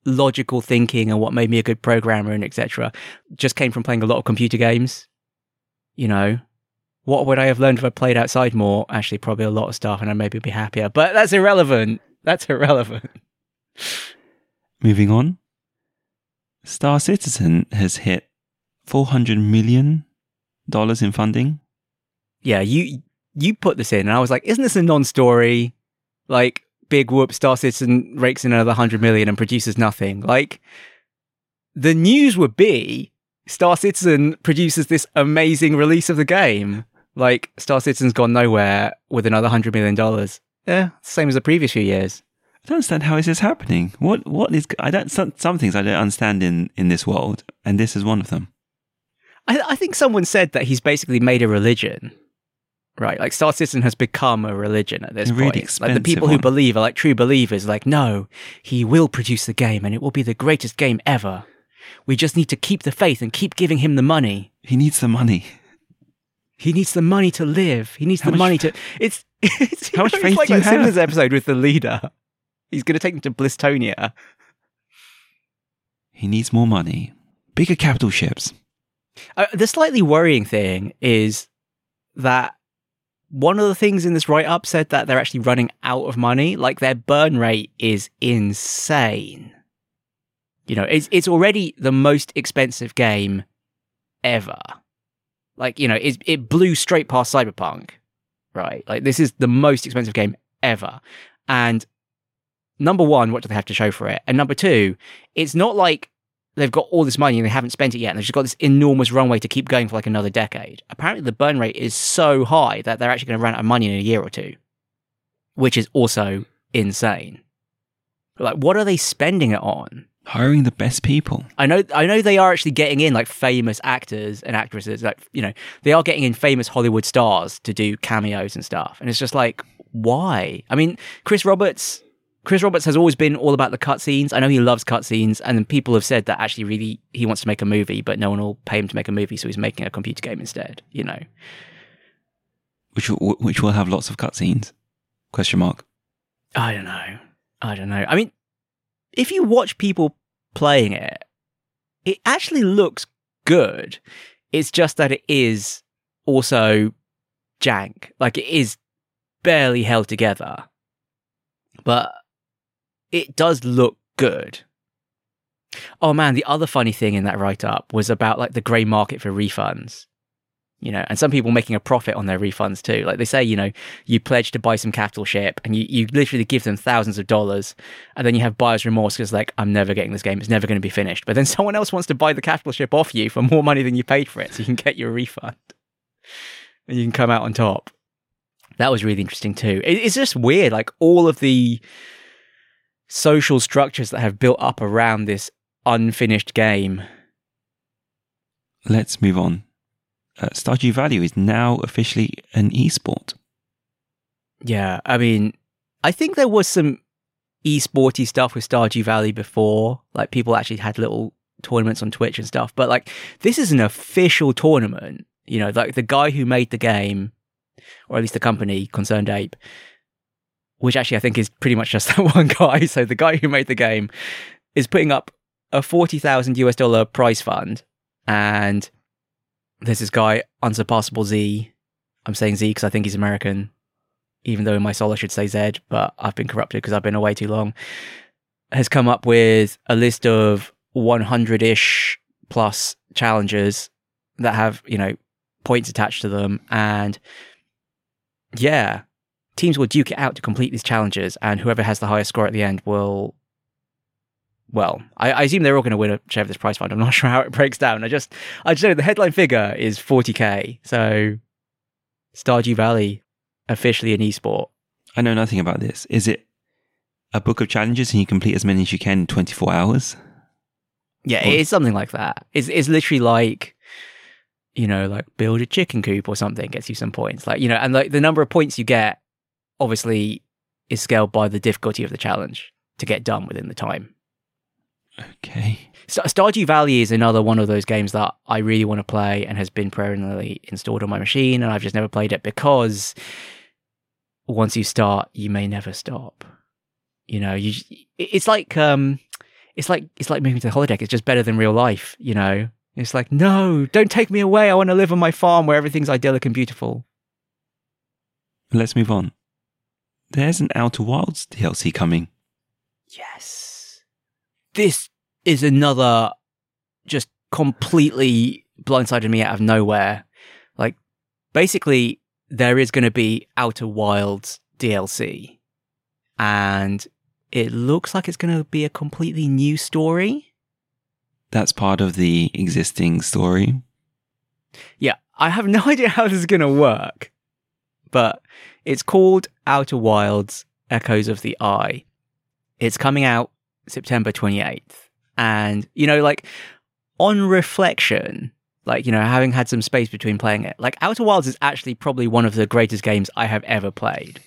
logical thinking and what made me a good programmer and etc. just came from playing a lot of computer games. You know, what would I have learned if I played outside more? Actually, probably a lot of stuff, and I'd maybe be happier. But that's irrelevant. That's irrelevant. Moving on. Star Citizen has hit $400 million in funding. Yeah, you you put this in, and I was like, isn't this a non-story? Like, big whoop, Star Citizen rakes in another 100 million and produces nothing. Like, the news would be Star Citizen produces this amazing release of the game. Like, Star Citizen's gone nowhere with another $100 million. Yeah, same as the previous few years. I don't understand how this is happening. What what is I don't some, some things I don't understand in in this world, and this is one of them. I, I think someone said that he's basically made a religion. Right, like Star Citizen has become a religion at this really point. Like the people who believe are like true believers. Like, no, he will produce the game, and it will be the greatest game ever. We just need to keep the faith and keep giving him the money. He needs the money. He needs the money to live. He needs How the money to. It's it's, How much it's faith like do you that have? episode with the leader. He's going to take them to Blistonia. He needs more money. Bigger capital ships. Uh, the slightly worrying thing is that one of the things in this write up said that they're actually running out of money. Like their burn rate is insane. You know, it's it's already the most expensive game ever. Like you know, it it blew straight past Cyberpunk, right? Like this is the most expensive game ever, and number one, what do they have to show for it? And number two, it's not like they've got all this money and they haven't spent it yet, and they've just got this enormous runway to keep going for like another decade. Apparently, the burn rate is so high that they're actually going to run out of money in a year or two, which is also insane. Like, what are they spending it on? Hiring the best people. I know, I know they are actually getting in like famous actors and actresses. Like, you know, they are getting in famous Hollywood stars to do cameos and stuff. And it's just like, why? I mean, Chris Roberts, Chris Roberts has always been all about the cutscenes. I know he loves cutscenes, and people have said that actually, really, he wants to make a movie, but no one will pay him to make a movie, so he's making a computer game instead. You know, Which will, which will have lots of cutscenes. Question mark. I don't know. I don't know. I mean, if you watch people playing it, it actually looks good. It's just that it is also jank. Like it is barely held together. But it does look good. Oh man, the other funny thing in that write up was about like the grey market for refunds. You know, and some people making a profit on their refunds too. Like they say, you know, you pledge to buy some capital ship and you, you literally give them thousands of dollars and then you have buyer's remorse because like i'm never getting this game. It's never going to be finished. But then someone else wants to buy the capital ship off you for more money than you paid for it so you can get your refund. And you can come out on top. That was really interesting too. It, it's just weird like all of the social structures that have built up around this unfinished game. Let's move on. Uh, Stardew Valley is now officially an esport. Yeah, I mean, I think there was some esporty stuff with Stardew Valley before. Like people actually had little tournaments on Twitch and stuff. But like this is an official tournament. You know, like the guy who made the game, or at least the company, Concerned Ape, which actually I think is pretty much just that one guy. So the guy who made the game is putting up a forty thousand US dollar prize fund, and there's this guy Unsurpassable Z. I'm saying Z because I think he's American even though in my soul I should say Z, but I've been corrupted because I've been away too long, has come up with a list of 100 ish plus challenges that have, you know, points attached to them. And yeah, teams will duke it out to complete these challenges, and whoever has the highest score at the end will well, I, I assume they're all going to win a share of this prize fund. I'm not sure how it breaks down. I just, I just know the headline figure is 40k. So, Stardew Valley officially an esport. I know nothing about this. Is it a book of challenges and you complete as many as you can in 24 hours? Yeah, Or- it is something like that. It's it's literally like, you know, like build a chicken coop or something gets you some points. Like you know, and like the number of points you get, obviously, is scaled by the difficulty of the challenge to get done within the time. Okay. Star- Stardew Valley is another one of those games that I really want to play and has been perennially installed on my machine, and I've just never played it because once you start, you may never stop. You know, you it's like um, it's like it's like moving to the holodeck. It's just better than real life. You know, it's like no, don't take me away. I want to live on my farm where everything's idyllic and beautiful. Let's move on. There's an Outer Wilds DLC coming. Yes. This is another just completely blindsided me out of nowhere. Like, basically, there is going to be Outer Wilds DLC. And it looks like it's going to be a completely new story. That's part of the existing story. Yeah, I have no idea how this is going to work. But it's called Outer Wilds Echoes of the Eye. It's coming out September 28th. And, you know, like on reflection, like, you know, having had some space between playing it, like Outer Wilds is actually probably one of the greatest games I have ever played.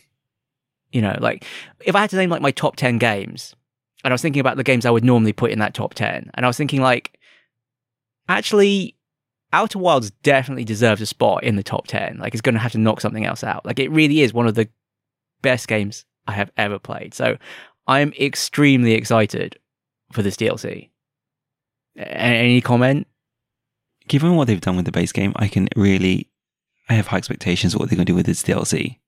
You know, like if I had to name like my top 10 games, and I was thinking about the games I would normally put in that top 10, and I was thinking like, actually, Outer Wilds definitely deserves a spot in the top 10. Like, it's going to have to knock something else out. Like, it really is one of the best games I have ever played. So, I'm extremely excited for this DLC. Any comment? Given what they've done with the base game, I can really, I have high expectations of what they're going to do with this DLC.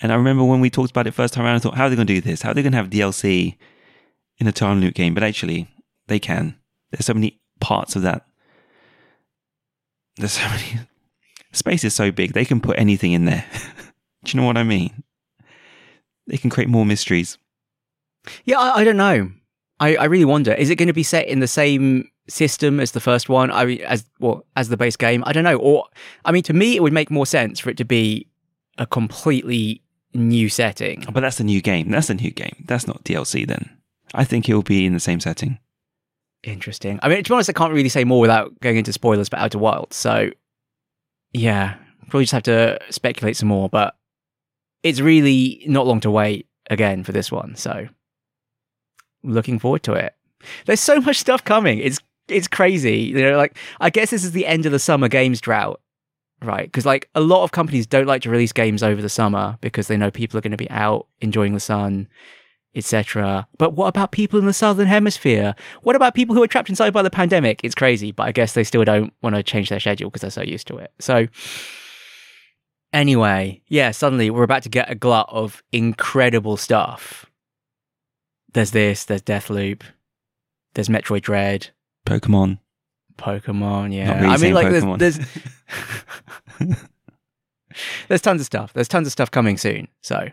And I remember when we talked about it first time around, I thought, how are they going to do this? How are they going to have DLC in a time loop game? But actually, they can. There's so many parts of that. There's so many. Space is so big, they can put anything in there. do you know what I mean? They can create more mysteries. Yeah, I, I don't know. I, I really wonder. Is it going to be set in the same system as the first one? I mean, as well as the base game. I don't know. Or I mean, to me, it would make more sense for it to be a completely new setting. But that's a new game. That's a new game. That's not DLC then. I think it'll be in the same setting. Interesting. I mean, to be honest, I can't really say more without going into spoilers for Outer Wilds. So, yeah, probably just have to speculate some more. But it's really not long to wait again for this one. So, looking forward to it. There's so much stuff coming. It's it's crazy. You know, like I guess this is the end of the summer games drought, right? Because like a lot of companies don't like to release games over the summer because they know people are going to be out enjoying the sun, etc. But what about people in the southern hemisphere? What about people who are trapped inside by the pandemic? It's crazy, but I guess they still don't want to change their schedule because they're so used to it. So anyway, yeah, suddenly we're about to get a glut of incredible stuff. There's this, there's Deathloop, there's Metroid Dread, Pokemon. Pokemon, yeah. Really I mean, like, Pokemon. there's there's, there's tons of stuff. There's tons of stuff coming soon. So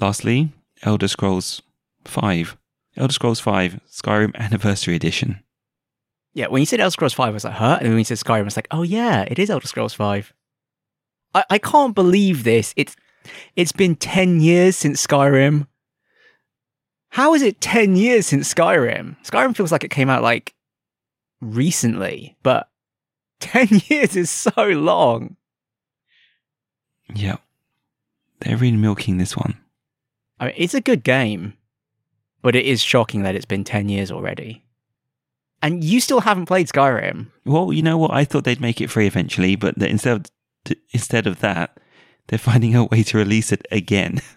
Lastly, Elder Scrolls 5. Elder Scrolls 5 Skyrim Anniversary Edition. yeah, when you said Elder Scrolls Five, I was like, huh? And when you said Skyrim, I was like, oh yeah, it is Elder Scrolls Five. I, I can't believe this. It's it's been ten years since Skyrim. How is it ten years since Skyrim? Skyrim feels like it came out like recently, but ten years is so long. Yeah. They're really milking this one. I mean, it's a good game, but it is shocking that it's been 10 years already. And you still haven't played Skyrim. Well, you know what? I thought they'd make it free eventually, but instead of, t- instead of that, they're finding a way to release it again.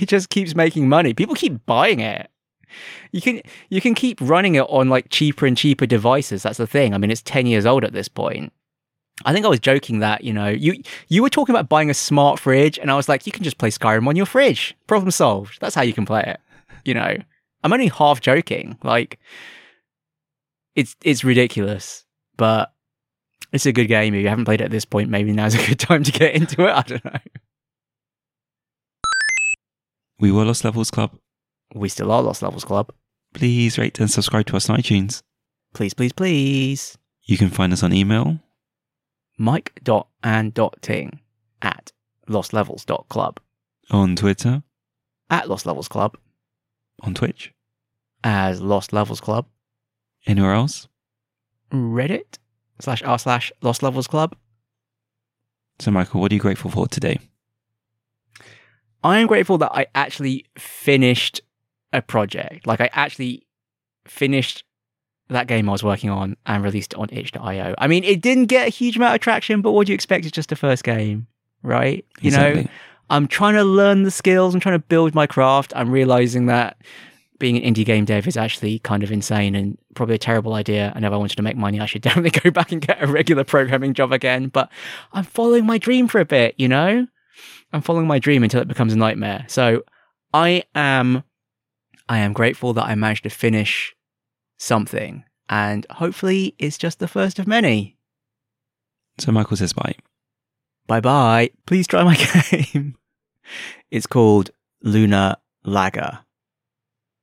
It just keeps making money. People keep buying it. You can you can keep running it on like cheaper and cheaper devices. That's the thing. I mean, it's 10 years old at this point. I think I was joking that, you know, you you were talking about buying a smart fridge and I was like, you can just play Skyrim on your fridge. Problem solved. That's how you can play it. You know. I'm only half joking. Like it's it's ridiculous, but it's a good game. If you haven't played it at this point, maybe now's a good time to get into it. I don't know. We were Lost Levels Club. We still are Lost Levels Club. Please rate and subscribe to us on iTunes. Please, please, please. You can find us on email. Mike.and.ting at lostlevels.club. on Twitter, At Lost Levels Club on Twitch, as Lost Levels Club. anywhere else. Reddit slash r slash Lost Levels Club. So, Michael, what are you grateful for today? I am grateful that I actually finished a project. Like I actually finished that game I was working on and released it on itch.io. I mean, it didn't get a huge amount of traction, but what do you expect? It's just the first game, right? You know, I'm trying to learn the skills. I'm trying to build my craft. I'm realizing that being an indie game dev is actually kind of insane and probably a terrible idea. And if I wanted to make money, I should definitely go back and get a regular programming job again. But I'm following my dream for a bit, you know? I'm following my dream until it becomes a nightmare. So I am I am grateful that I managed to finish something. And hopefully it's just the first of many. So, Michael says bye. Bye bye. Please try my game. It's called Lunar Lager.